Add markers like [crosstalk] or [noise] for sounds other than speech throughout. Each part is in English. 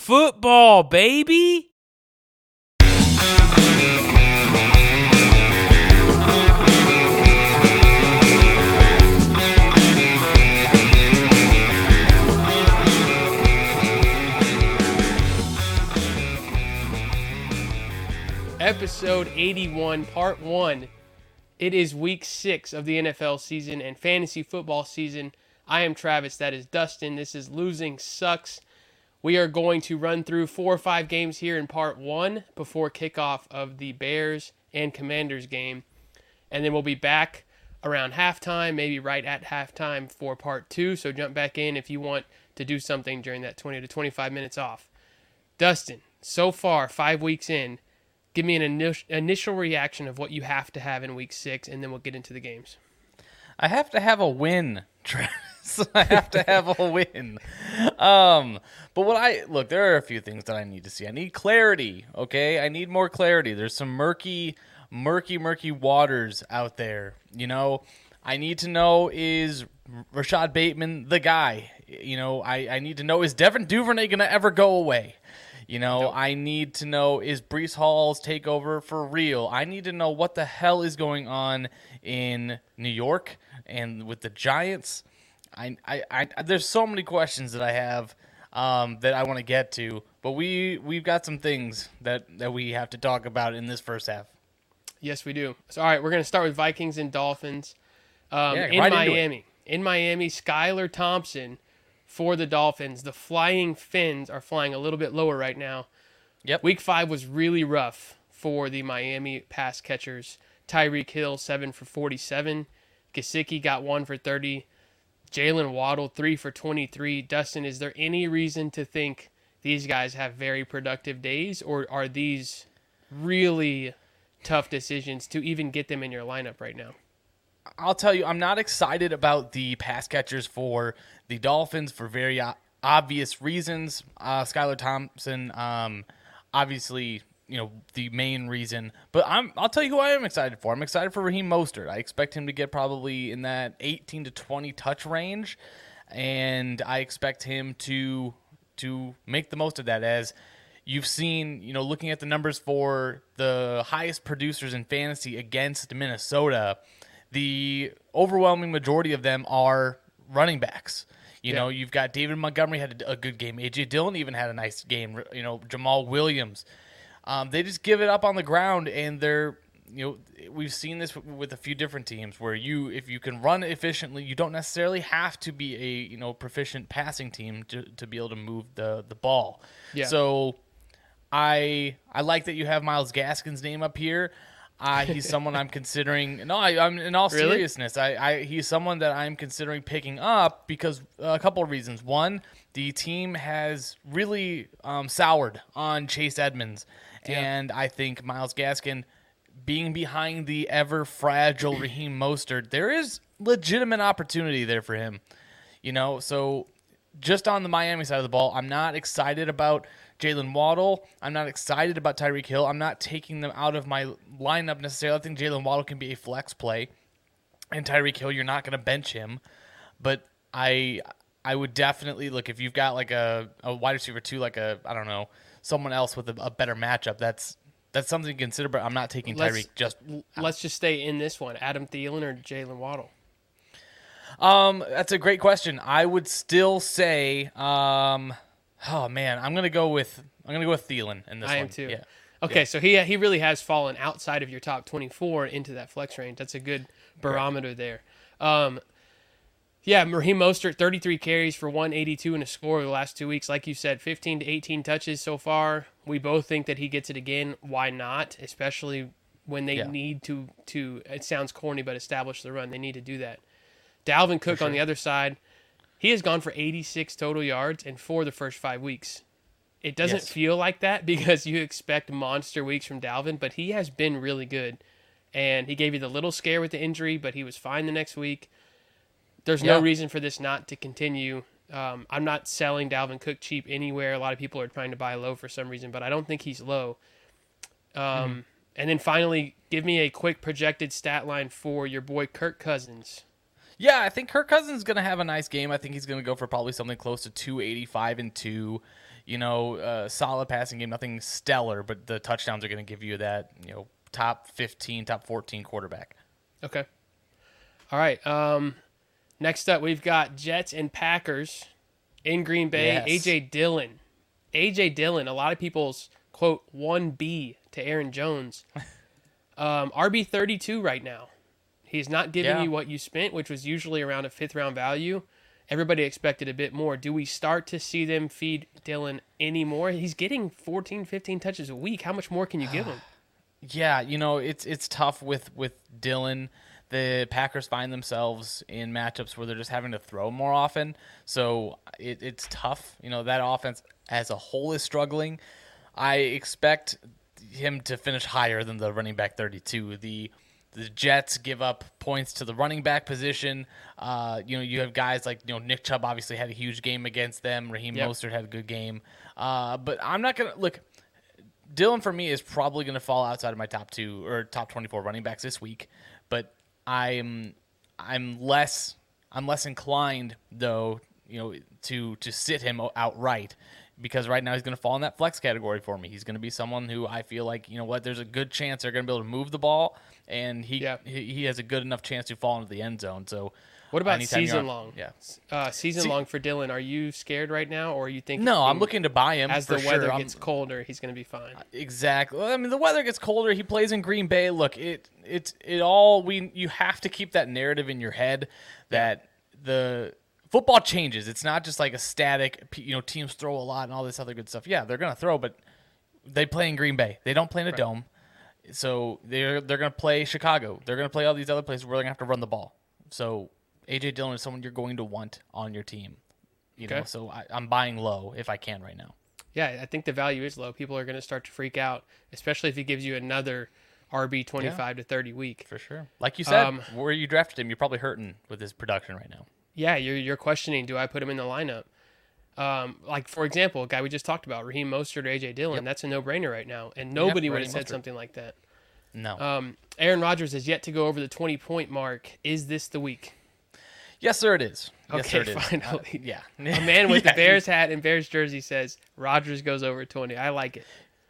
Football, baby. Episode 81, Part 1. It is week six of the NFL season and fantasy football season. I am Travis. That is Dustin. This is Losing Sucks. We are going to run through four or five games here in part one before kickoff of the Bears and Commanders game. And then we'll be back around halftime, maybe right at halftime for part two. So jump back in if you want to do something during that 20 to 25 minutes off. Dustin, so far, five weeks in, give me an initial, reaction of what you have to have in week six, and then we'll get into the games. I have to have a win, Travis. [laughs] I have to have a win. Um, but what I look, there are a few things that I need to see. I need clarity. Okay, I need more clarity. There's some murky, murky, murky waters out there. You know, I need to know is Rashod Bateman the guy? You know, I I need to know is Devin Duvernay gonna ever go away? You know, nope. I need to know is Breece Hall's takeover for real? I need to know what the hell is going on in New York and with the Giants. I, I, I there's so many questions that I have um, that I want to get to, but we we've got some things that that we have to talk about in this first half. Yes, we do. So, all right, we're going to start with Vikings and Dolphins um, yeah, in right Miami. In Miami, Skylar Thompson for the Dolphins. The Flying Fins are flying a little bit lower right now. Yep. Week five was really rough for the Miami pass catchers. Tyreek Hill, 7 for 47. Gesicki got 1 for 30. Jaylen Waddle, 3 for 23. Dustin, is there any reason to think these guys have very productive days, or are these really tough decisions to even get them in your lineup right now? I'll tell you, I'm not excited about the pass catchers for the Dolphins for very obvious reasons. Uh, Skylar Thompson, um, obviously, you know the main reason. But I'm I'll tell you who I am excited for. I'm excited for Raheem Mostert. I expect him to get probably in that 18 to 20 touch range, and I expect him to to make the most of that as you've seen, you know, looking at the numbers for the highest producers in fantasy against Minnesota, the overwhelming majority of them are running backs. You yeah. know, you've got David Montgomery had a, a, good game. AJ Dillon even had a nice game. You know, Jamaal Williams. Um, they just give it up on the ground, and they're you know we've seen this with a few different teams where you if you can run efficiently, you don't necessarily have to be a you know proficient passing team to, to be able to move the the ball. Yeah. So I I like that you have Myles Gaskin's name up here. Uh, he's [laughs] someone I'm considering. No, I, am in all really? seriousness. I, I he's someone that I'm considering picking up because uh, a couple of reasons. One, the team has really um, soured on Chase Edmonds, and I think Myles Gaskin being behind the ever fragile Raheem Mostert, there is legitimate opportunity there for him. You know, so just on the Miami side of the ball, I'm not excited about Jaylen Waddle. I'm not excited about Tyreek Hill. I'm not taking them out of my lineup necessarily. I think Jaylen Waddle can be a flex play, and Tyreek Hill, you're not going to bench him. But I, I would definitely look if you've got like a, a wide receiver too, like a I don't know someone else with a, a better matchup. That's that's something to consider. But I'm not taking Tyreek. Just let's just stay in this one: Adam Thielen or Jaylen Waddle. Um, that's a great question. I would still say, um, oh man, I'm gonna go with I'm gonna go with Thielen in this I one. am too. Yeah. Okay, yeah. so he he really has fallen outside of your top 24 into that flex range. That's a good barometer right. there. Um, yeah, Raheem Mostert, 33 carries for 182 and a score the last two weeks. Like you said, 15 to 18 touches so far. We both think that he gets it again. Why not? Especially when they yeah. need to to. It sounds corny, but establish the run. They need to do that. Dalvin Cook sure. on the other side, he has gone for 86 total yards and for the first five weeks. It doesn't yes. feel like that [laughs] because you expect monster weeks from Dalvin, but he has been really good. And he gave you the little scare with the injury, but he was fine the next week. There's yeah. no reason for this not to continue. Um, I'm not selling Dalvin Cook cheap anywhere. A lot of people are trying to buy low for some reason, but I don't think he's low. Um, mm-hmm. And then finally, give me a quick projected stat line for your boy Kirk Cousins. Yeah, I think Kirk Cousins is going to have a nice game. I think he's going to go for probably something close to 285 and 2. you know, uh, solid passing game, nothing stellar, but the touchdowns are going to give you that, you know, top 15, top 14 quarterback. Okay. All right. Um, next up, we've got Jets and Packers in Green Bay. Yes. AJ Dillon. AJ Dillon. A lot of people's quote one B to Aaron Jones. [laughs] Um, RB thirty two right now. He's not giving Yeah. you what you spent, which was usually around a fifth round value. Everybody expected a bit more. Do we start to see them feed Dillon anymore? He's getting 14, 15 touches a week. How much more can you give him? [sighs] Yeah, you know, it's it's tough with with Dillon. The Packers find themselves in matchups where they're just having to throw more often, so it, it's tough. You know, that offense as a whole is struggling. I expect him to finish higher than the running back 32. The the Jets give up points to the running back position. Uh, you know, you have guys like you know Nick Chubb obviously had a huge game against them. Raheem Yep. Mostert had a good game. Uh, but I'm not gonna look. Dillon for me is probably going to fall outside of my top two or top 24 running backs this week, but I'm I'm less I'm less inclined though, you know, to to sit him outright because right now he's going to fall in that flex category for me. He's going to be someone who I feel like, you know what, there's a good chance they're going to be able to move the ball and he Yeah. he, he has a good enough chance to fall into the end zone. So What about anytime season long? Yeah. Uh, season See- long for Dillon. Are you scared right now, or are you think? No, I'm looking to buy him as the sure. weather I'm- gets colder, he's going to be fine. Exactly. Well, I mean, the weather gets colder. He plays in Green Bay. Look, it it it all we you have to keep that narrative in your head that the football changes. It's not just like a static. You know, teams throw a lot and all this other good stuff. Yeah, they're gonna throw, but they play in Green Bay. They don't play in a dome. So they're they're gonna play Chicago. They're gonna play all these other places where they're gonna have to run the ball. So AJ Dillon is someone you're going to want on your team. You know, so I, I'm buying low if I can right now. Yeah, I think the value is low. People are going to start to freak out, especially if he gives you another RB twenty five to thirty week. For sure. Like you said, Um, where you drafted him, you're probably hurting with his production right now. Yeah, you're you're questioning. Do I put him in the lineup? Um, like for example, a guy we just talked about, Raheem Mostert or AJ Dillon. That's a no brainer right now, and nobody would have said Mostert. something like that. No. Um, Aaron Rodgers has yet to go over the twenty point mark. Is this the week? Yes, sir, it is. Yes, Okay, sir, it is. [laughs] finally. Uh, yeah. [laughs] A man with [laughs] Yeah. the Bears hat and Bears jersey says Rodgers goes over twenty. I like it.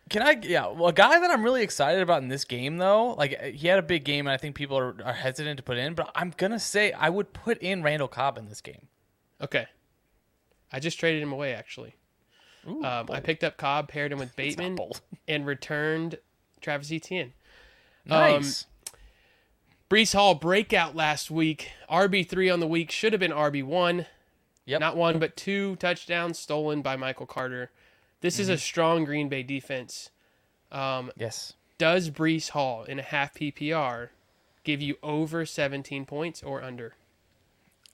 Can I? Yeah. Well, a guy that I'm really excited about in this game, though, like he had a big game, and I think people are, are hesitant to put in. But I'm gonna say I would put in Randall Cobb in this game. Okay. I just traded him away actually. Ooh, Um, I picked up Cobb, paired him with Bateman, and returned Travis Etienne. Nice. Breece Hall breakout last week. RB three on the week should have been RB one. Yep. Not one, but two touchdowns stolen by Michael Carter. This is a Mm-hmm. strong Green Bay defense. Um, yes. does Breece Hall in a half PPR give you over 17 points or under?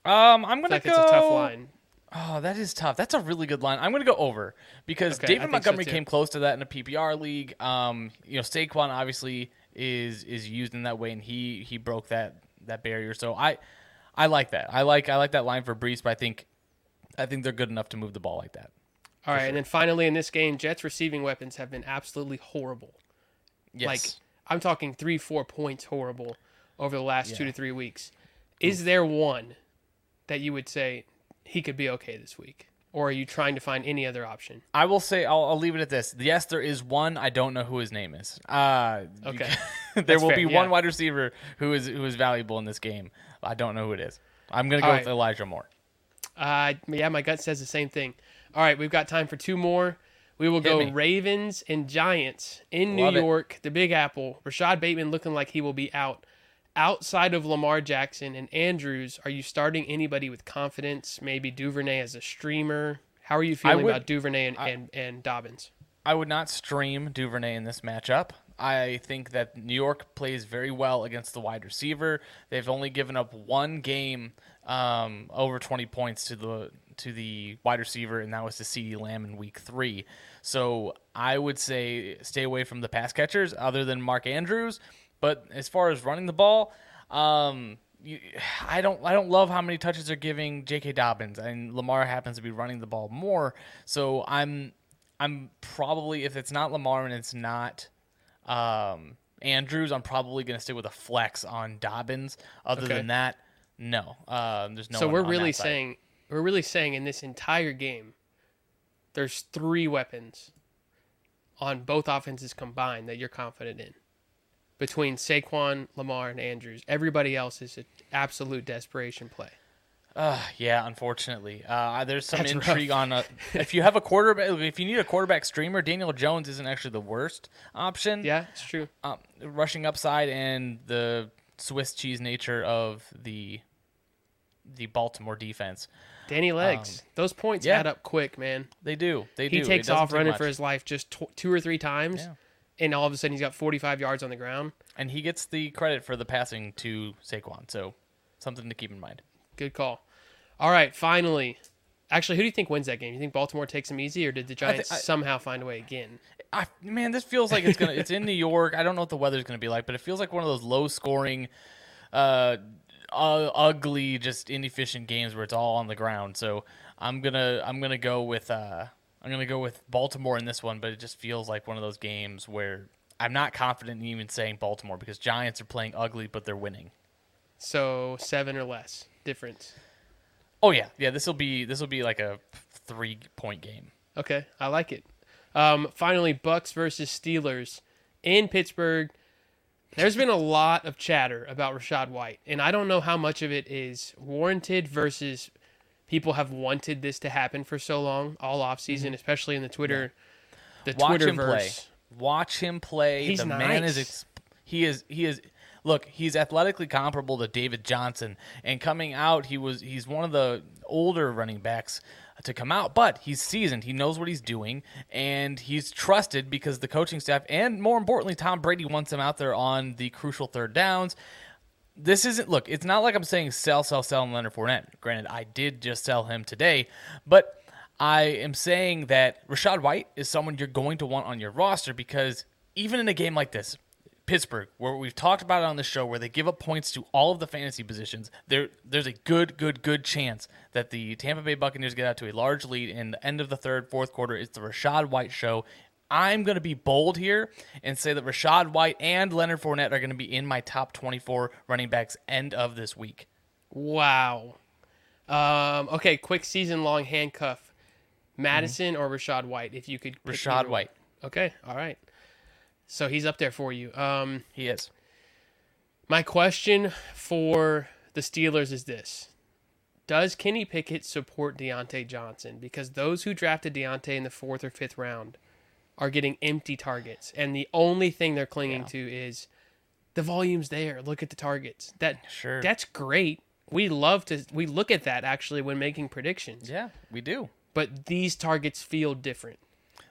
Um, I'm gonna like go. it's a tough line. Oh, that is tough. That's a really good line. I'm going to go over because Okay, David think so Montgomery came close to that in a PPR league. Um, you know, Saquon obviously is is used in that way, and he he broke that that barrier. So I I like that. I like I like that line for Breece, but I think I think they're good enough to move the ball like that. All right, and then finally in this game, Jets receiving weapons have been absolutely horrible. Yes. Like I'm talking three, four points horrible over the last two to three weeks. Is mm. there one that you would say he could be okay this week, or are you trying to find any other option? I will say I'll, I'll leave it at this. Yes, there is one. I don't know who his name is. Uh, Okay. [laughs] there will fair, be yeah. one wide receiver who is who is valuable in this game. I don't know who it is. I'm gonna go All with. Elijah Moore. Uh, yeah, my gut says the same thing. All right, we've got time for two more. We will Hit go me. Ravens and Giants in Love New it. York, the Big Apple. Rashod Bateman looking like he will be out. Outside of Lamar Jackson and Andrews, are you starting anybody with confidence? Maybe Duvernay as a streamer. How are you feeling would- about Duvernay and, and, and Dobbins? I would not stream Duvernay in this matchup. I think that New York plays very well against the wide receiver. They've only given up one game um, over 20 points to the to the wide receiver, and that was to CeeDee Lamb in Week Three. So I would say stay away from the pass catchers, other than Mark Andrews. But as far as running the ball, um, you, I don't I don't love how many touches they're giving J.K. Dobbins, and Lamar happens to be running the ball more. So I'm I'm probably if it's not Lamar and it's not um, Andrews, I'm probably going to stick with a flex on Dobbins. Other Okay. than that, no. Um, there's no. so we're really saying we're really saying in this entire game, there's three weapons on both offenses combined that you're confident in. Between Saquon, Lamar, and Andrews, everybody else is an absolute desperation play. Uh, yeah, unfortunately, uh, there's some That's intrigue on a, if you have a quarterback. If you need a quarterback streamer, Daniel Jones isn't actually the worst option. Yeah, it's true. um, rushing upside and the Swiss cheese nature of the the Baltimore defense. Danny Legs, those points Um, yeah. add up quick, man. They do. They do. He takes off running much. for his life just tw- two or three times, Yeah. And all of a sudden he's got 45 yards on the ground. and he gets the credit for the passing to Saquon. So something to keep in mind. Good call. All right, finally. Actually, who do you think wins that game? You think Baltimore takes them easy, or did the Giants I- somehow find a way again? I, man, this feels like it's gonna. it's in New York. I don't know what the weather's gonna be like, but it feels like one of those low scoring, uh, uh, ugly, just inefficient games where it's all on the ground. So I'm gonna I'm gonna go with uh I'm gonna go with Baltimore in this one, but it just feels like one of those games where I'm not confident in even saying Baltimore because Giants are playing ugly, but they're winning. So seven or less difference. Oh yeah, yeah. This will be this will be like a three point game. Okay, I like it. Um, finally, Bucks versus Steelers in Pittsburgh. There's been a lot of chatter about Rachaad White, and I don't know how much of it is warranted versus people have wanted this to happen for so long, all offseason, especially in the Twitter, the Mm-hmm. Watch him play. Watch him play. He's the man is nice. ex- he is he is look, he's athletically comparable to David Johnson and coming out he was he's one of the older running backs to come out, but he's seasoned. He knows what he's doing and he's trusted because the coaching staff and more importantly Tom Brady wants him out there on the crucial third downs. This isn't look, it's not like I'm saying sell, sell, sell on Leonard Fournette. Granted, I did just sell him today, but I am saying that Rachaad White is someone you're going to want on your roster because even in a game like this, Pittsburgh, where we've talked about it on the show, where they give up points to all of the fantasy positions, there there's a good, good, good chance that the Tampa Bay Buccaneers get out to a large lead in the end of the third, fourth quarter. It's the Rachaad White show. I'm going to be bold here and say that Rachaad White and Leonard Fournette are going to be in my top 24 running backs end of this week. Wow. Um, okay, quick season long handcuff. Madison or Rachaad White, if you could. Rashad either. White. Okay, all right. So he's up there for you. Um, He is. my question for the Steelers is this: Does Kenny Pickett support Diontae Johnson? Because those who drafted Diontae in the fourth or fifth round are getting empty targets, and the only thing they're clinging to is the volume's there. Look at the targets. That Sure. that's great. We love to we look at that actually when making predictions. Yeah, we do. But these targets feel different.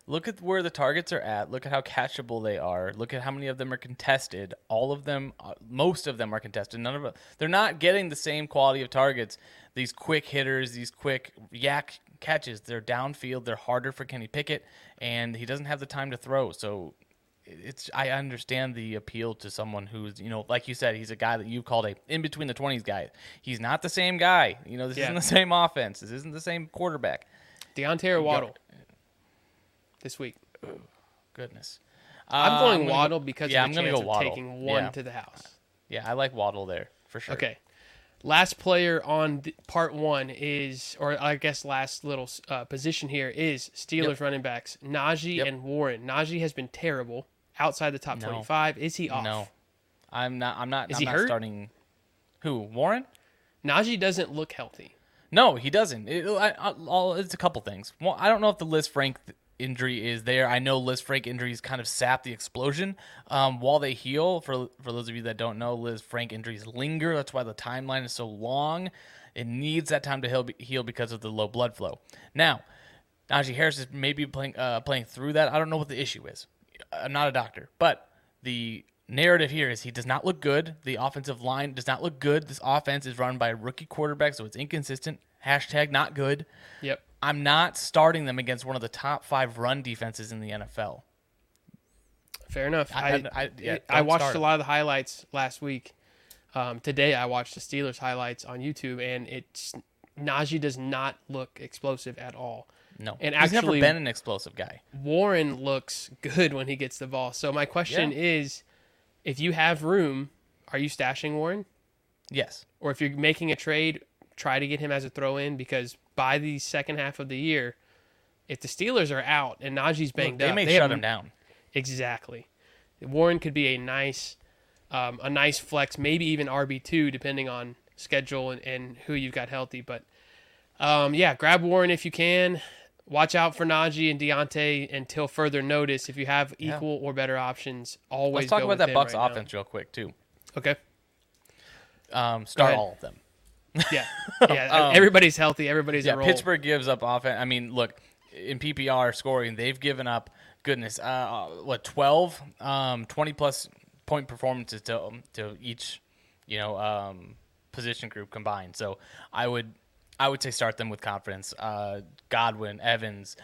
Look at where the targets are at. Look at how catchable they are. Look at how many of them are contested. All of them, uh, most of them are contested. None of them, they're not getting the same quality of targets. These quick hitters, these quick YAC catches, they're downfield. They're harder for Kenny Pickett, and he doesn't have the time to throw. So it's I understand the appeal to someone who's you know like you said he's a guy that you called a in between the twenties guy. He's not the same guy. You know this Yeah. isn't the same offense. This isn't the same quarterback. Diontae or Waddle this week. [clears throat] Goodness. I'm going go- Waddle because yeah, I'm gonna go Waddle. taking one Yeah. to the house. Yeah, I like Waddle there for sure. Okay. Last player on th- part one is, or I guess last little uh, position here is Steelers Yep. running backs Najee Yep. and Warren. Najee has been terrible outside the top No. 25. Is he off? No, I'm not. I'm not. Is I'm he not hurt? starting. Who Warren? Najee doesn't look healthy. No, he doesn't. It, I, I, it's a couple things. Well, I don't know if the Lisfranc th- injury is there. I know Lisfranc injuries kind of sap the explosion um, while they heal. For for those of you that don't know, Lisfranc injuries linger. That's why the timeline is so long. It needs that time to heal, heal because of the low blood flow. Now, Najee Harris is maybe playing uh, playing through that. I don't know what the issue is. I'm not a doctor, but the narrative here is he does not look good. The offensive line does not look good. This offense is run by a rookie quarterback, so it's inconsistent. Hashtag not good. Yep. I'm not starting them against one of the top five run defenses in the NFL. Fair enough. I- I, I- yeah, I watched a lot of the highlights last week. Um, today I watched the Steelers highlights on YouTube, and it's Najee does not look explosive at all. No, And he's never been an explosive guy. Warren looks good when he gets the ball. So my question Yeah. is, if you have room, are you stashing Warren? Yes, Or if you're making a trade, try to get him as a throw in because by the second half of the year, if the Steelers are out and Najee's banged up. they up, may they shut him down. Exactly. Warren could be a nice, um, a nice flex, maybe even RB two, depending on schedule and, and who you've got healthy. But um, yeah, grab Warren if you can. Watch out for Najee and Diontae until further notice. If you have equal or better options, always Let's talk about that Bucks right now. offense real quick too. Okay. Um, start all of them. [laughs] Yeah. [laughs] Yeah. everybody's healthy. Everybody's Um, Yeah. Pittsburgh gives up offense. I mean, look, in PPR scoring, they've given up goodness, uh, what 12, um, 20 plus point performances to to each, you know, um, position group combined. So I would I would say start them with confidence. Uh, Godwin, Evans,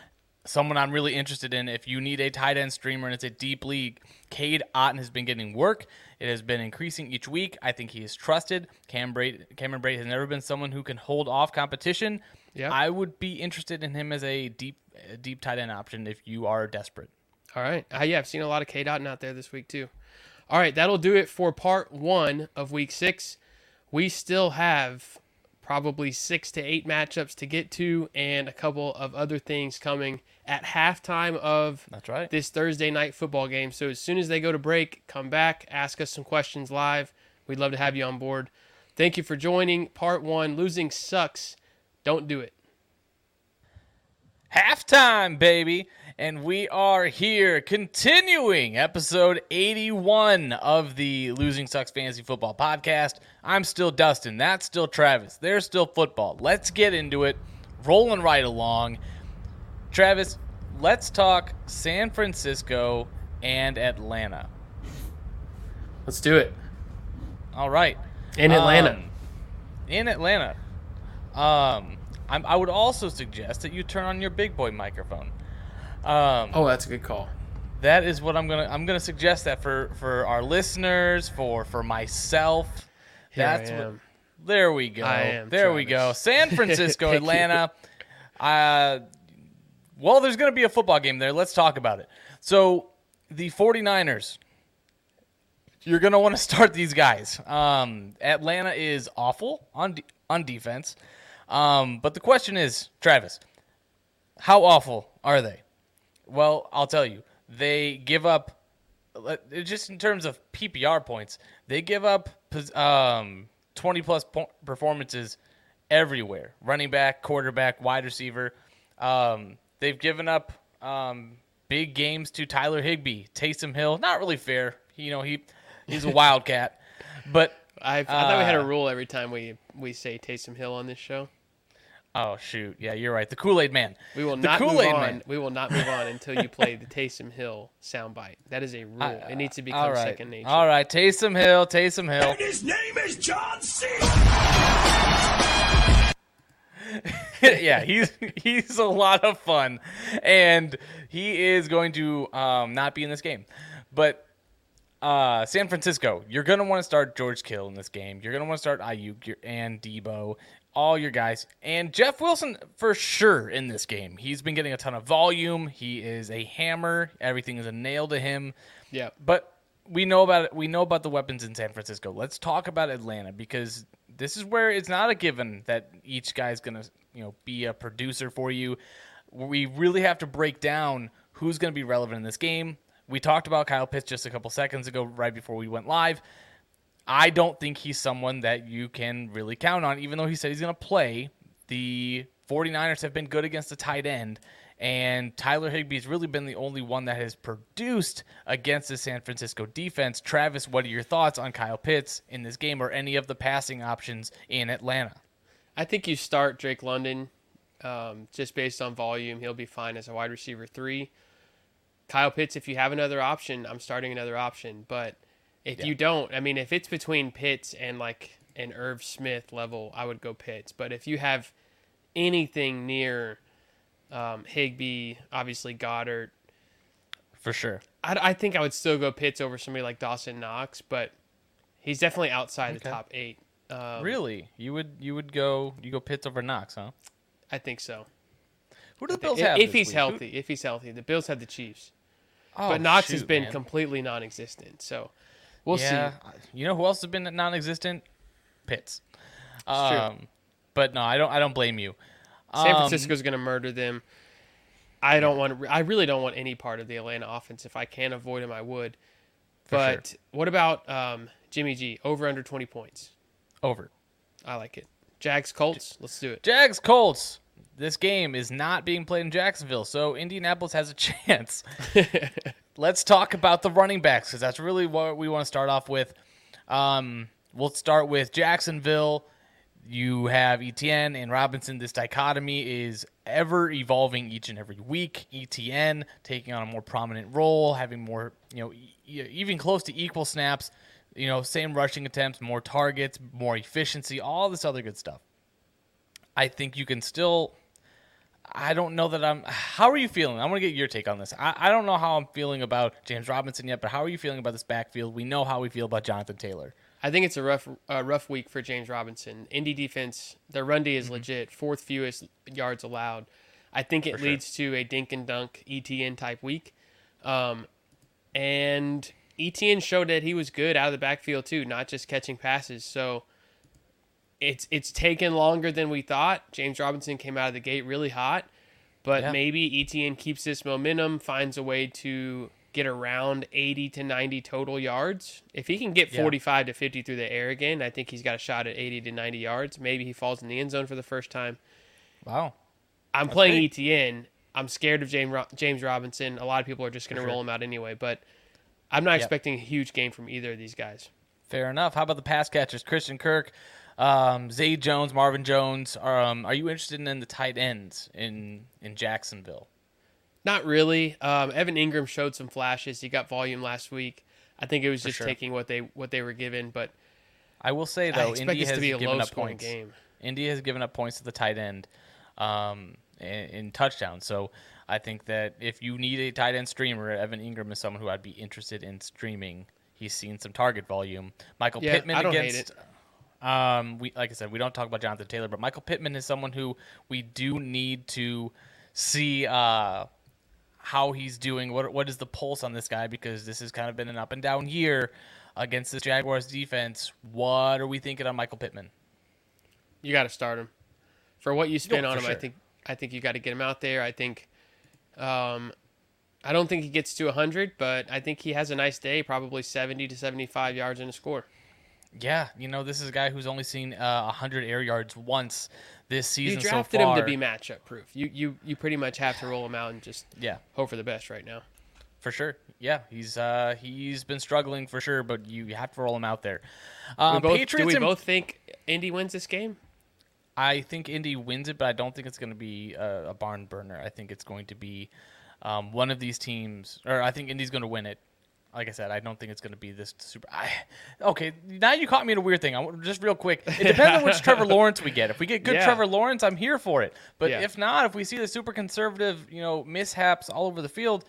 someone I'm really interested in. If you need a tight end streamer and it's a deep league, Cade Otton has been getting work. It has been increasing each week. I think he is trusted. Cam Brate, Cameron Brate has never been someone who can hold off competition. Yep. I would be interested in him as a deep, a deep tight end option if you are desperate. All right. Uh, yeah, I've seen a lot of Cade Otton out there this week too. All right, that'll do it for part one of week six. We still have probably six to eight matchups to get to and a couple of other things coming at halftime of That's right. this Thursday night football game. So as soon as they go to break, come back, ask us some questions live. We'd love to have you on board. Thank you for joining part one. Losing sucks. Don't do it. halftime, baby. And we are here continuing episode 81 of the Losing Sucks Fantasy Football podcast. I'm still Dustin. That's still Travis. There's still football. Let's get into it. Rolling right along. Travis, let's talk San Francisco and Atlanta. Let's do it. All right. In Atlanta. Um, in Atlanta. Um, I'm, I would also suggest that you turn on your big boy microphone. Um, oh, that's a good call. That is what I'm gonna I'm gonna suggest that for for our listeners, for for myself. Here That's what. There we go. There we go. San [laughs] Francisco, Atlanta. Uh, well, there's going to be a football game there. Let's talk about it. So, the 49ers, you're going to want to start these guys. Um, Atlanta is awful on de- on defense. Um, but the question is, Travis, how awful are they? Well, I'll tell you. They give up just in terms of PPR points, they give up um, 20 plus performances everywhere. Running back, quarterback, wide receiver. Um, they've given up um, big games to Tyler Higbee, Taysom Hill. Not really fair. You know, he he's a [laughs] wildcat. But I, I thought we had a Uh, rule every time we we say Taysom Hill on this show. Oh shoot, yeah, you're right. The Kool Aid Man. We will The not move Kool-Aid on. Man. We will not move on until you play the Taysom Hill soundbite. That is a rule. it needs to become All right, second nature. all right. Taysom Hill, Taysom Hill. And His name is John C. [laughs] yeah, he's he's a lot of fun, and he is going to um, not be in this game. But uh, San Francisco, you're gonna want to start George Kittle in this game. You're gonna want to start Aiyuk and Deebo, all your guys, and Jeff Wilson for sure in this game. He's been getting a ton of volume. He is a hammer. Everything is a nail to him. Yeah. But we know about it. We know about the weapons in San Francisco. Let's talk about Atlanta because this is where it's not a given that each guy's gonna, you know, be a producer for you. We really have to break down who's gonna be relevant in this game. We talked about Kyle Pitts just a couple seconds ago, right before we went live. I don't think he's someone that you can really count on, even though he said he's going to play. The 49ers have been good against the tight end, and Tyler Higbee's really been the only one that has produced against the San Francisco defense. Travis, what are your thoughts on Kyle Pitts in this game or any of the passing options in Atlanta? I think you start Drake London um, just based on volume. He'll be fine as a wide receiver three. Kyle Pitts, if you have another option, I'm starting another option. But if Yeah. you don't, I mean, if it's between Pitts and like an Irv Smith level, I would go Pitts. But if you have anything near um, Higbee, obviously Goedert, For sure. I, I think I would still go Pitts over somebody like Dawson Knox, but he's definitely outside the top eight. Um, Really? You would you would go you go Pitts over Knox, huh? I think so. Who do the If, Bills have? if he's week? healthy, if he's healthy, the Bills have the Chiefs, Who- but Oh, Knox has been man. completely non-existent. So we'll yeah. see. You know who else has been non-existent? Pitts. true. Um, but no, I don't. I don't blame you. San Um, Francisco's going to murder them. I don't want. I really don't want any part of the Atlanta offense. If I can avoid him, I would. For sure. but what about um, Jimmy G? Over under twenty points. Over. I like it. Jags Colts. Let's do it. Jags Colts. This game is not being played in Jacksonville, so Indianapolis has a [laughs] chance. [laughs] Let's talk about the running backs because that's really what we want to start off with. Um, we'll start with Jacksonville. You have Etienne and Robinson. This dichotomy is ever evolving each and every week. Etienne taking on a more prominent role, having more, you know, e- even close to equal snaps. You know, same rushing attempts, more targets, more efficiency, all this other good stuff. I think you can still. I don't know that I'm. How are you feeling? I want to get your take on this. I, I don't know how I'm feeling about James Robinson yet, but how are you feeling about this backfield? We know how we feel about Jonathan Taylor. I think it's a rough, uh, rough week for James Robinson. Indy defense, their run D is Mm-hmm. legit, fourth fewest yards allowed. I think it For sure. leads to a dink and dunk Etienne type week. Um, and Etienne showed that he was good out of the backfield too, not just catching passes. So it's it's taken longer than we thought. James Robinson came out of the gate really hot, but Yeah. maybe Etienne keeps this momentum, finds a way to get around 80 to 90 total yards. If he can get Yeah. 45 to 50 through the air again, I think he's got a shot at 80 to 90 yards. Maybe he falls in the end zone for the first time. Wow. I'm playing big. Etienne. I'm scared of James James Robinson. A lot of people are just going to roll him out anyway, but I'm not Yep. expecting a huge game from either of these guys. Fair enough. How about the pass catchers? Christian Kirk, um, Zay Jones, Marvin Jones. Um, are you interested in the tight ends in in Jacksonville? Not really. Um, Evan Engram showed some flashes. He got volume last week. I think it was just sure. taking what they what they were given, but I will say though, this has to be a given up points. game. Indy has given up points to the tight end um, in, in touchdowns. So I think that if you need a tight end streamer, Evan Engram is someone who I'd be interested in streaming. He's seen some target volume. Michael Yeah, Pittman I don't hate against. Um, we like I said, we don't talk about Jonathan Taylor, but Michael Pittman is someone who we do need to see uh, how he's doing. What what is the pulse on this guy? Because this has kind of been an up and down year against this Jaguars defense. What are we thinking on Michael Pittman? You got to start him for what you spend No, on him. I think I think you got to get him out there. I think, um, I don't think he gets to 100, but I think he has a nice day, probably 70 to 75 yards and a score. Yeah, you know, this is a guy who's only seen uh, 100 air yards once this season. You drafted so him to be matchup proof. You you you pretty much have to roll him out and just yeah, hope for the best right now. for sure. Yeah, he's uh, he's been struggling for sure, but you have to roll him out there. Um, both, Patriots do we and- both think Indy wins this game? I think Indy wins it, but I don't think it's going to be a, a barn burner. I think it's going to be um, one of these teams, or I think Indy's going to win it. Like I said, I don't think it's going to be this super. I, okay, now you caught me in a weird thing. I just real quick. It [laughs] depends on which Trevor Lawrence we get. If we get good Yeah. Trevor Lawrence, I'm here for it. But Yeah. if not, if we see the super conservative, you know, mishaps all over the field,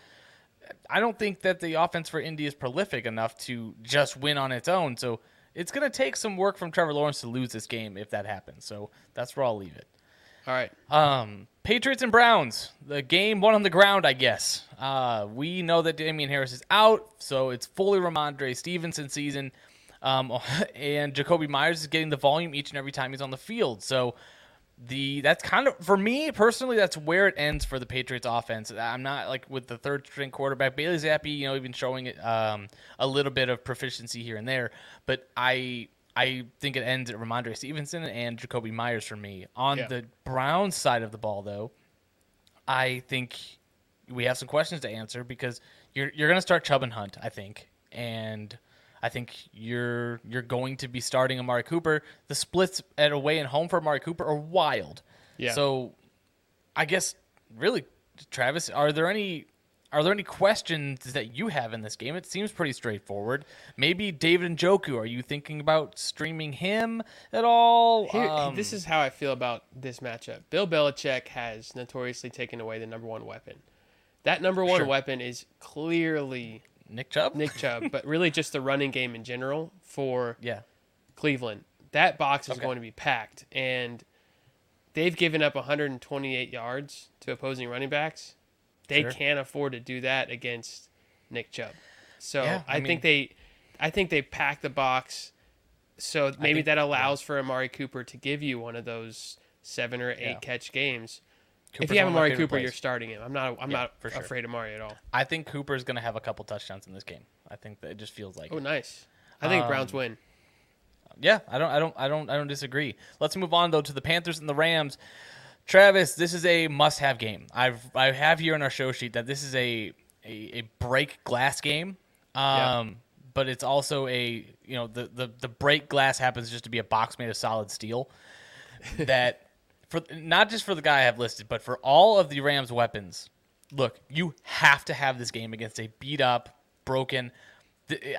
I don't think that the offense for Indy is prolific enough to just win on its own. So it's going to take some work from Trevor Lawrence to lose this game if that happens. So that's where I'll leave it. All right. Um, Patriots and Browns. The game one on the ground, I guess. Uh, we know that Damien Harris is out, so it's fully Rhamondre Stevenson season. Um, [laughs] and Jakobi Meyers is getting the volume each and every time he's on the field. So the that's kind of for me personally that's where it ends for the Patriots offense. I'm not like with the third string quarterback Bailey Zappe, you know, even showing um, a little bit of proficiency here and there, but I I think it ends at Rhamondre Stevenson and Jakobi Meyers for me. On Yeah. the Browns side of the ball though, I think we have some questions to answer because you're you're going to start Chubb and Hunt, I think, and I think you're you're going to be starting Amari Cooper. The splits at away and home for Amari Cooper are wild. Yeah. So, I guess really, Travis, are there any are there any questions that you have in this game? It seems pretty straightforward. Maybe David Njoku. Are you thinking about streaming him at all? Here, Um, this is how I feel about this matchup. Bill Belichick has notoriously taken away the number one weapon. That number one Sure. weapon is clearly Nick Chubb. Nick Chubb, [laughs] but really just the running game in general for yeah. Cleveland. That box is Okay. going to be packed, and they've given up 128 yards to opposing running backs. They Sure. can't afford to do that against Nick Chubb. So Yeah, I I, mean- think they, I think they pack the box. So maybe think- that allows for Amari Cooper to give you one of those seven or eight Yeah. catch games. if you have one of my Amari Cooper, you're starting him. I'm not. I'm Yeah, not sure. afraid of Amari at all. I think Cooper's going to have a couple touchdowns in this game. I think that it just feels like. Oh, it. nice. I think Um, Browns win. Yeah, I don't, I don't, I don't, I don't disagree. Let's move on though to the Panthers and the Rams. Travis, this is a must-have game. I've, I have here on our show sheet that this is a a, a break glass game. Yeah. Um, but it's also a you know the, the the break glass happens just to be a box made of solid steel. [laughs] that for not just for the guy I have listed, but for all of the Rams weapons. Look, you have to have this game against a beat up, broken.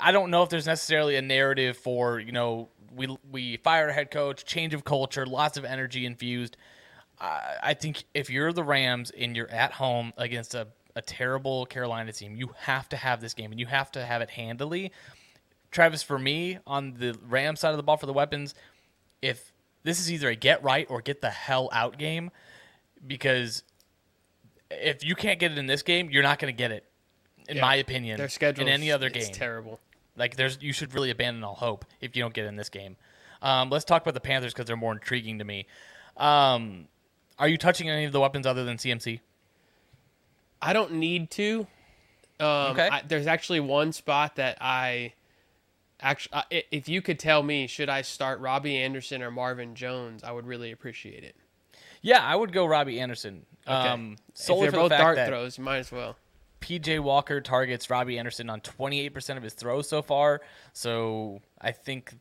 I don't know if there's necessarily a narrative for you know we we fired a head coach, change of culture, lots of energy infused. I, I think if you're the Rams and you're at home against a, a terrible Carolina team, you have to have this game and you have to have it handily. Travis, for me on the Rams side of the ball for the weapons, if this is either a get right or get the hell out game, because if you can't get it in this game, you're not going to get it, in Yeah. my opinion. Their schedule in any other It's game. terrible. Like there's you should really abandon all hope if you don't get in this game. Um, let's talk about the Panthers because they're more intriguing to me. Um, are you touching any of the weapons other than CMC? I don't need to. Um, Okay. I, there's actually one spot that I actually, if you could tell me, should I start Robbie Anderson or Marvin Jones, I would really appreciate it. Yeah, I would go Robbie Anderson. Okay. Um, if they're the both fact dart throws, you might as well. PJ Walker targets Robbie Anderson on 28% of his throws so far. So I think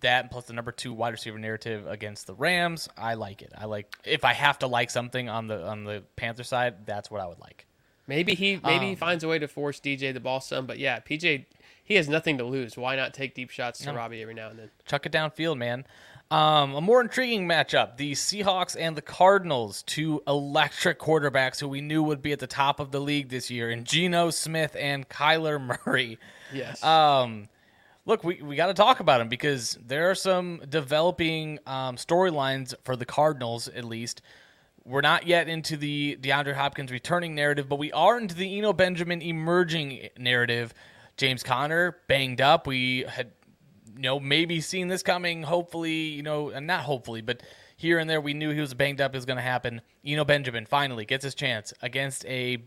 that plus the number two wide receiver narrative against the Rams, I like it. I like if I have to like something on the on the Panther side, that's what I would like. Maybe he maybe he Um, finds a way to force DJ the ball some, but yeah, PJ he has nothing to lose. Why not take deep shots to No. Robbie every now and then? Chuck it downfield, man. Um, a more intriguing matchup: the Seahawks and the Cardinals, two electric quarterbacks who we knew would be at the top of the league this year, and Geno Smith and Kyler Murray. Yes. Um, look, we, we got to talk about him because there are some developing um, storylines for the Cardinals, at least. We're not yet into the DeAndre Hopkins returning narrative, but we are into the Eno Benjamin emerging narrative. James Conner banged up. We had, you know, maybe seen this coming. Hopefully, you know, and not hopefully, but here and there we knew he was banged up. It was going to happen. Eno Benjamin finally gets his chance against a,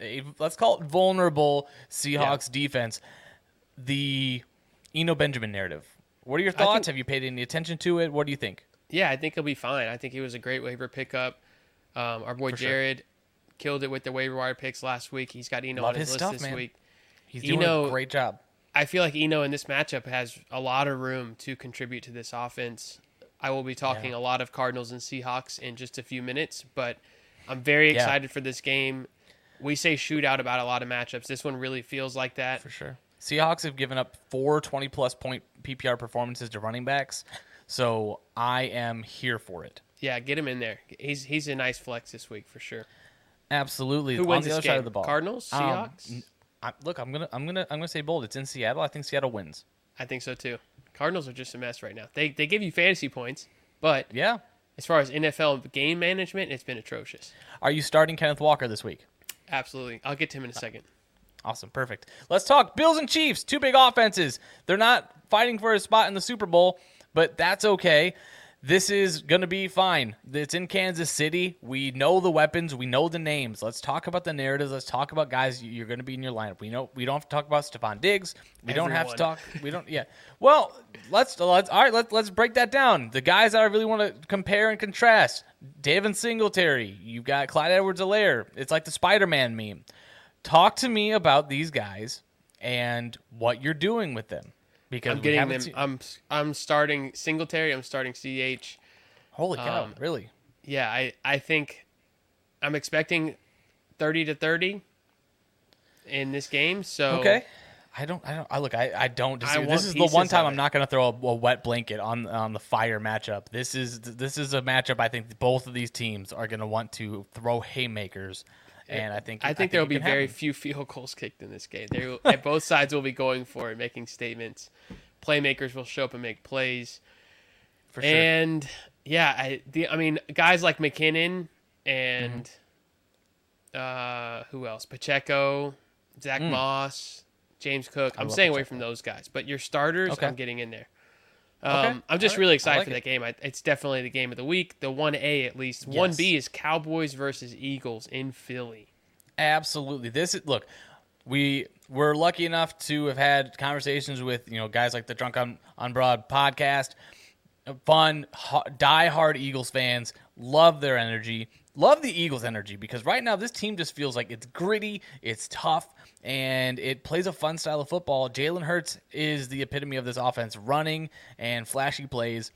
a let's call it vulnerable Seahawks defense the Eno Benjamin narrative. What are your think- thoughts? Have you paid any attention to it? What do you think? yeah, I think he'll be fine. I think he was a great waiver pickup. Um, our boy For sure. Jared killed it with the waiver wire picks last week. He's got Eno Love on his, his list stuff, this man. week. He's doing Eno- a great job. I feel like Eno in this matchup has a lot of room to contribute to this offense. I will be talking Yeah. a lot of Cardinals and Seahawks in just a few minutes, but I'm very Yeah. excited for this game. We say shootout about a lot of matchups. This one really feels like that. For sure. Seahawks have given up four 20 plus point PPR performances to running backs. So I am here for it. Yeah, get him in there. He's he's a nice flex this week for sure. Absolutely. Who On wins the this other game? side of the ball. Cardinals, Um, Seahawks. look, I'm gonna I'm gonna I'm gonna say bold. It's in Seattle. I think Seattle wins. I think so too. Cardinals are just a mess right now. They they give you fantasy points, but Yeah. as far as NFL game management, it's been atrocious. Are you starting Kenneth Walker this week? Absolutely. I'll get to him in a second. Awesome, perfect. Let's talk Bills and Chiefs. Two big offenses. They're not fighting for a spot in the Super Bowl, but that's okay. This is going to be fine. It's in Kansas City. We know the weapons. We know the names. Let's talk about the narratives. Let's talk about guys you're going to be in your lineup. We know we don't have to talk about Stefon Diggs. We don't have to talk. We don't. Yeah. Well, let's let's all right. Let's let's break that down. The guys that I really want to compare and contrast. David Singletary. You've got Clyde Edwards-Helaire. It's like the Spider-Man meme. Talk to me about these guys and what you're doing with them. Because I'm getting them. seen- I'm I'm starting Singletary. I'm starting CH. Holy cow! um, really? Yeah, I I think I'm expecting 30 to 30 in this game. So Okay. I don't. I don't. I look. I, I don't. Disagree. want This is the one time I'm not going to throw a, a wet blanket on on the fire matchup. This is this is a matchup. I think both of these teams are going to want to throw haymakers, and I think I think there will be very happen. few field goals kicked in this game. They will, both sides will be going for it, making statements. Playmakers will show up and make plays. for sure. And yeah, I the I mean guys like McKinnon and Mm-hmm. uh who else? Pacheco, Zach Moss, James Cook. I'm Mm. staying away from those guys, but your starters, Okay. I'm getting in there. Um, Okay. I'm just right. really excited like for it. that game. I, it's definitely the game of the week. The one A at least. One B is Cowboys versus Eagles in Philly. Absolutely. This is look. We were lucky enough to have had conversations with you know guys like the Drunk on on Broad podcast. Fun, ho- die-hard Eagles fans love their energy. Love the Eagles' energy because right now this team just feels like it's gritty, it's tough, and it plays a fun style of football. Jalen Hurts is the epitome of this offense, running and flashy plays.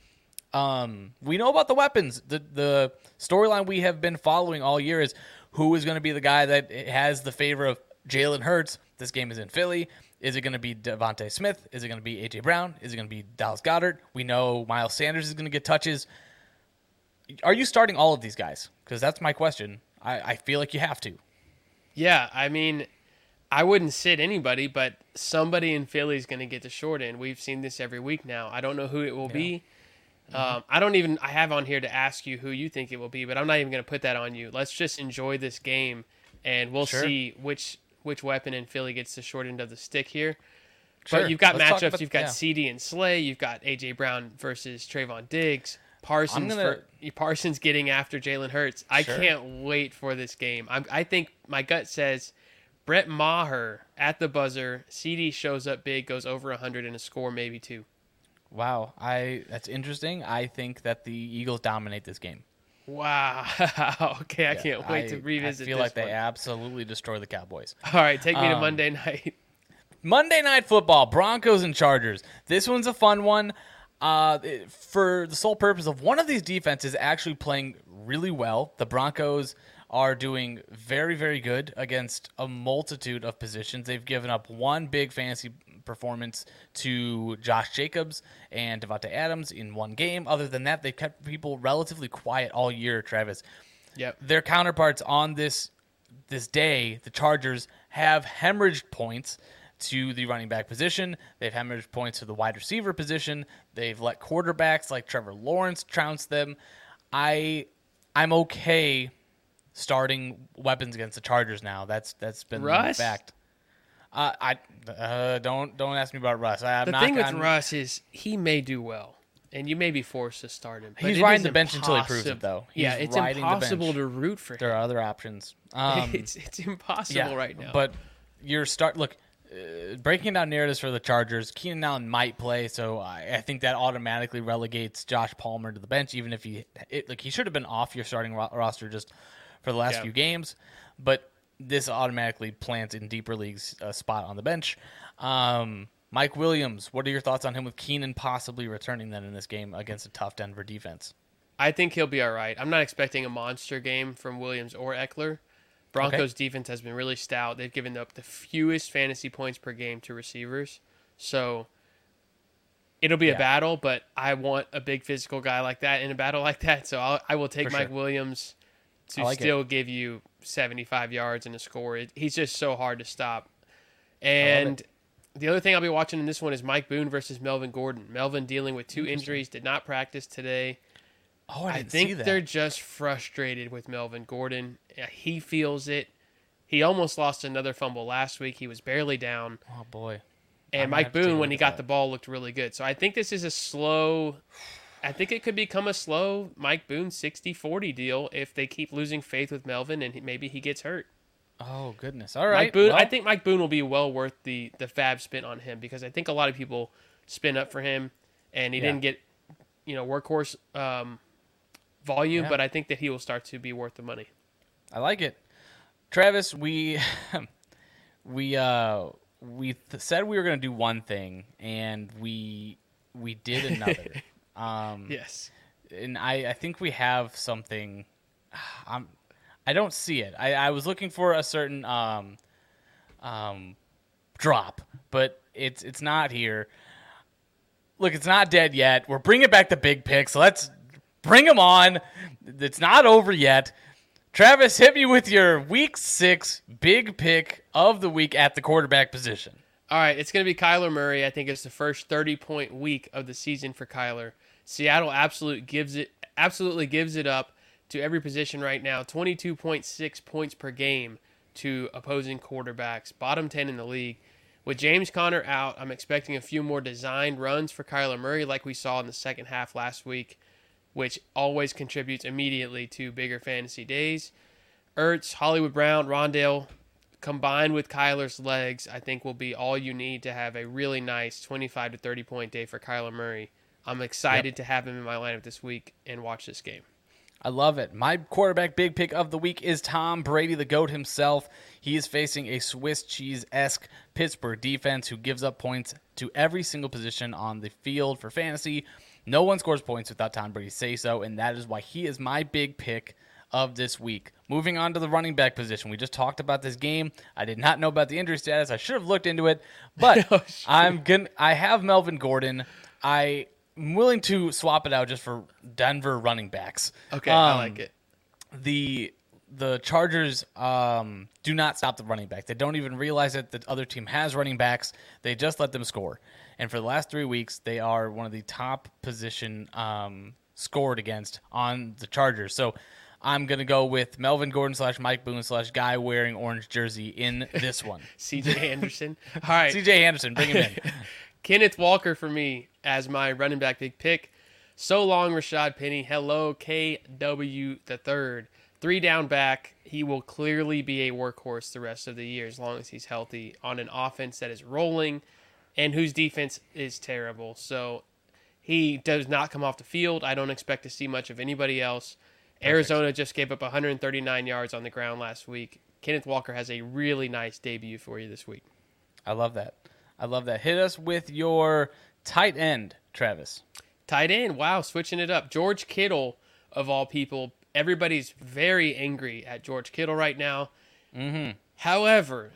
Um, we know about the weapons. The the storyline we have been following all year is who is going to be the guy that has the favor of Jalen Hurts. This game is in Philly. Is it going to be DeVonta Smith? Is it going to be AJ Brown? Is it going to be Dallas Goedert? We know Miles Sanders is going to get touches. Are you starting all of these guys? Because that's my question. I, I feel like you have to. Yeah, I mean, I wouldn't sit anybody, but somebody in Philly is going to get the short end. We've seen this every week now. I don't know who it will be. Mm-hmm. Um, I don't even. I have on here to ask you who you think it will be, but I'm not even going to put that on you. Let's just enjoy this game, and we'll Sure. see which which weapon in Philly gets the short end of the stick here. Sure. But you've got Let's matchups. about- you've got yeah. CeeDee and Slay. You've got AJ Brown versus Trevon Diggs. Parsons gonna- for [laughs] Parsons getting after Jalen Hurts. I Sure. can't wait for this game. I'm, I think my gut says Brett Maher at the buzzer. CeeDee shows up big, goes over 100 and a score, maybe two. Wow, I that's interesting. I think that the Eagles dominate this game. Wow. [laughs] okay, I can't wait I- to revisit I feel this like they absolutely destroy the Cowboys. [laughs] All right, take me to Um, Monday night. Monday Night Football, Broncos and Chargers. This one's a fun one. Uh, for the sole purpose of one of these defenses actually playing really well. The Broncos are doing very, very good against a multitude of positions. They've given up one big fantasy performance to Josh Jacobs and Davante Adams in one game. Other than that, they've kept people relatively quiet all year, Travis Yep. their counterparts on this this day, the Chargers have hemorrhaged points to the running back position. They've hemorrhaged points to the wide receiver position. They've let quarterbacks like Trevor Lawrence trounce them. I I'm okay starting weapons against the Chargers now. That's that's been Russ? fact. Uh, I uh, don't don't ask me about Russ. I, The not, thing with I'm- Russ is he may do well, and you may be forced to start him. He's riding the bench until he proves it, impossible- though. yeah, it's impossible to root for him. There are other options. [laughs] Um, it's it's impossible right now. But your start look uh, breaking down narratives for the Chargers. Keenan Allen might play, so I, I think that automatically relegates Josh Palmer to the bench, even if he it, like he should have been off your starting ro- roster just for the last Yeah. few games. But this automatically plants in deeper leagues a spot on the bench. Um, Mike Williams, what are your thoughts on him with Keenan possibly returning then in this game against a tough Denver defense? I think he'll be all right. I'm not expecting a monster game from Williams or Ekeler. Broncos defense has been really stout. They've given up the fewest fantasy points per game to receivers. So it'll be Yeah. a battle, but I want a big physical guy like that in a battle [laughs] like that. So I'll, I will take For Mike sure. Williams to like it. still give you 75 yards and a score. It, he's just so hard to stop. And the other thing I'll be watching in this one is Mike Boone versus Melvin Gordon. Melvin dealing with two injuries, did not practice today. Oh, I I think they're just frustrated with Melvin Gordon. Yeah, He feels it. He almost lost another fumble last week. He was barely down. oh boy. And Mike have to take a Boone, when he got that. the ball, looked really good. So I think this is a slow. I think it could become a slow Mike Boone 60 40 deal if they keep losing faith with Melvin and maybe he gets hurt. Oh goodness! All right, Mike Boone, I think Mike Boone will be well worth the, the FAAB spent on him because I think a lot of people spin up for him and he Yeah. didn't get, you know, workhorse um, volume, Yeah. but I think that he will start to be worth the money. I like it. Travis, we [laughs] we uh we th- said we were going to do one thing and we we did another. [laughs] um Yes. and I I think we have something [sighs] I'm I don't see it. I I was looking for a certain um um drop, but it's it's not here. Look, it's not dead yet. We're bringing back the big picks. Let's bring them on. It's not over yet. Travis, hit me with your week six big pick of the week at the quarterback position. All right, it's going to be Kyler Murray. I think it's the first 30 point week of the season for Kyler. Seattle absolute gives it absolutely gives it up to every position right now. 22.6 points per game to opposing quarterbacks, bottom 10 in the league. With James Conner out, I'm expecting a few more designed runs for Kyler Murray, like we saw in the second half last week, which always contributes immediately to bigger fantasy days. Ertz, Hollywood Brown, Rondale, combined with Kyler's legs, I think will be all you need to have a really nice 25 to 30 point day for Kyler Murray. I'm excited to have him in my lineup this week and watch this game. I love it. My quarterback big pick of the week is Tom Brady, the GOAT himself. He is facing a Swiss cheese esque Pittsburgh defense who gives up points to every single position on the field for fantasy. No one scores points without Tom Brady say so, and that is why he is my big pick of this week. Moving on to the running back position. We just talked about this game. I did not know about the injury status. I should have looked into it, but [laughs] Oh, I'm to I have Melvin Gordon. I am willing to swap it out just for Denver running backs. Okay, I Um, like it. the the Chargers um, do not stop the running back. They don't even realize that the other team has running backs. They just let them score. And for the last three weeks, they are one of the top position um, scored against on the Chargers. So I'm gonna go with Melvin Gordon slash Mike Boone slash guy wearing orange jersey in this one. [laughs] CJ Anderson. All right. C.J. Anderson, bring him in. [laughs] Kenneth Walker for me as my running back big pick. So long, Rashaad Penny. Hello, KW the third. Three down back. He will clearly be a workhorse the rest of the year as long as he's healthy on an offense that is rolling and whose defense is terrible. So he does not come off the field. I don't expect to see much of anybody else. Arizona just gave up 139 yards on the ground last week. Kenneth Walker has a really nice debut for you this week. I love that. I love that. Hit us with your tight end, Travis. Tight end, wow, switching it up. George Kittle, of all people, everybody's very angry at George Kittle right now. Mm-hmm. However,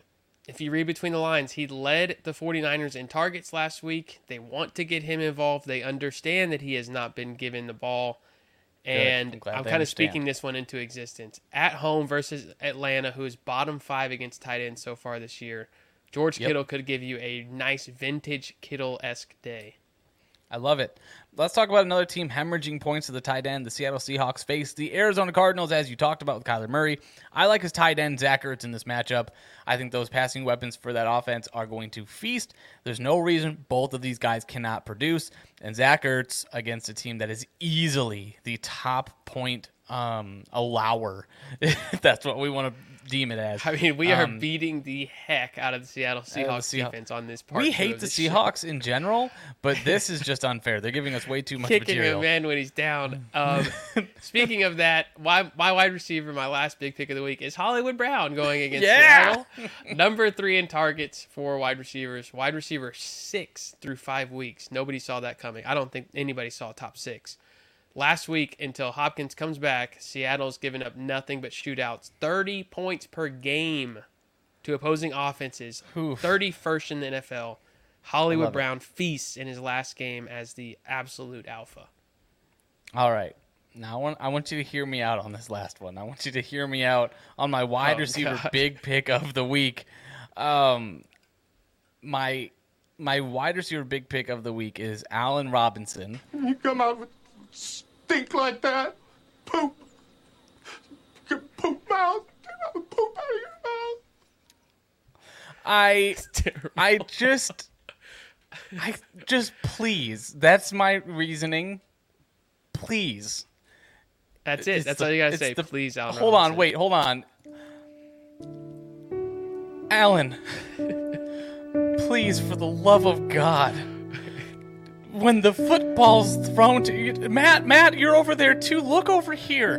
if you read between the lines, he led the 49ers in targets last week. They want to get him involved. They understand that he has not been given the ball. And I'm I'm, they kind of speaking this one into existence. At home versus Atlanta, who is bottom five against tight ends so far this year, George Yep. Kittle could give you a nice vintage Kittle esque day. I love it. Let's talk about another team hemorrhaging points to the tight end. The Seattle Seahawks face the Arizona Cardinals, as you talked about with Kyler Murray. I like his tight end, Zach Ertz, in this matchup. I think those passing weapons for that offense are going to feast. There's no reason both of these guys cannot produce. And Zach Ertz against a team that is easily the top point um, allower, if [laughs] that's what we want to deem it as. I mean, we are Um, beating the heck out of the Seattle Seahawks Seahawks. defense on this part. we hate the [laughs] show. Seahawks in general, but this is just unfair. They're giving us way too much Kicking material. a man when he's down. [laughs] Um, speaking of that, my, my wide receiver, my last big pick of the week is Hollywood Brown going against Yeah! Seattle. Number three in targets for wide receivers. Wide receiver six through five weeks. Nobody saw that coming. I don't think anybody saw top six. Last week, until Hopkins comes back, Seattle's given up nothing but shootouts. 30 points per game to opposing offenses. Oof. 31st in the NFL. Hollywood love it. Brown feasts in his last game as the absolute alpha. All right. Now I want I want you to hear me out on this last one. I want you to hear me out on my wide Oh, receiver God. big pick of the week. Um, my my wide receiver big pick of the week is Allen Robinson. You come out with stink like that? Poop. Get poop mouth. Poop out of your mouth. I I just I just please. That's my reasoning. Please. That's it. It's That's the- all you gotta say. the- Please, Allen. Hold on, wait, hold on. Allen, [laughs] please, for the love of God, when the football's thrown to you, Matt, Matt, you're over there too. Look over here.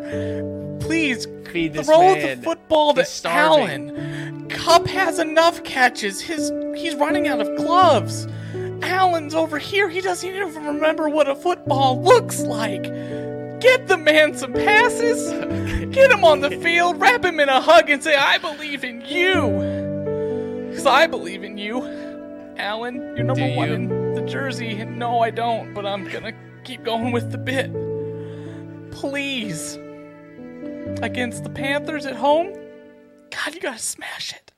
Please Feed this throw man. the football to He's starving. Allen. Kupp has enough catches. His he's running out of gloves. Allen's over here. He doesn't even remember what a football looks like. Get the man some passes. Get him on the [laughs] field. Wrap him in a hug and say, "I believe in you." Because I believe in you, Allen. You're number Do one you? The jersey. And no, I don't. But I'm gonna keep going with the bit. Please, against the Panthers at home. God, you gotta smash it.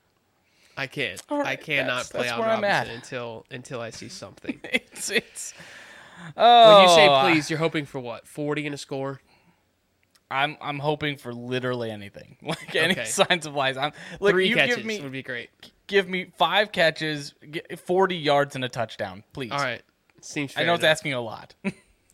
I can't. All I cannot that's- play that's on Robinson until until I see something. [laughs] It's it's. when Oh, you say oh. please, you're hoping for what? Forty in a score? I'm I'm hoping for literally anything, [laughs] like any Okay. signs of life. I'm look, Three you catches give me would be great. Give me five catches, get 40 yards, and a touchdown, please. All right. Seems fair I know it's asking a lot. [laughs]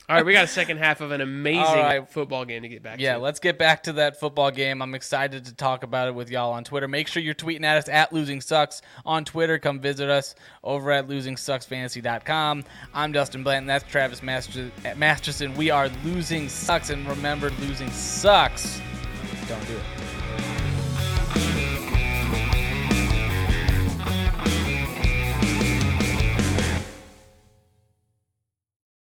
All right, we got a second half of an amazing right. football game to get back to. yeah, to. let's get back to that football game. I'm excited to talk about it with y'all on Twitter. Make sure you're tweeting at us at Losing Sucks on Twitter. Come visit us over at losingsucksfantasy.com. I'm Dustin Blanton. That's Travis Master- Masterson. We are Losing Sucks. And remember, losing sucks. Don't do it.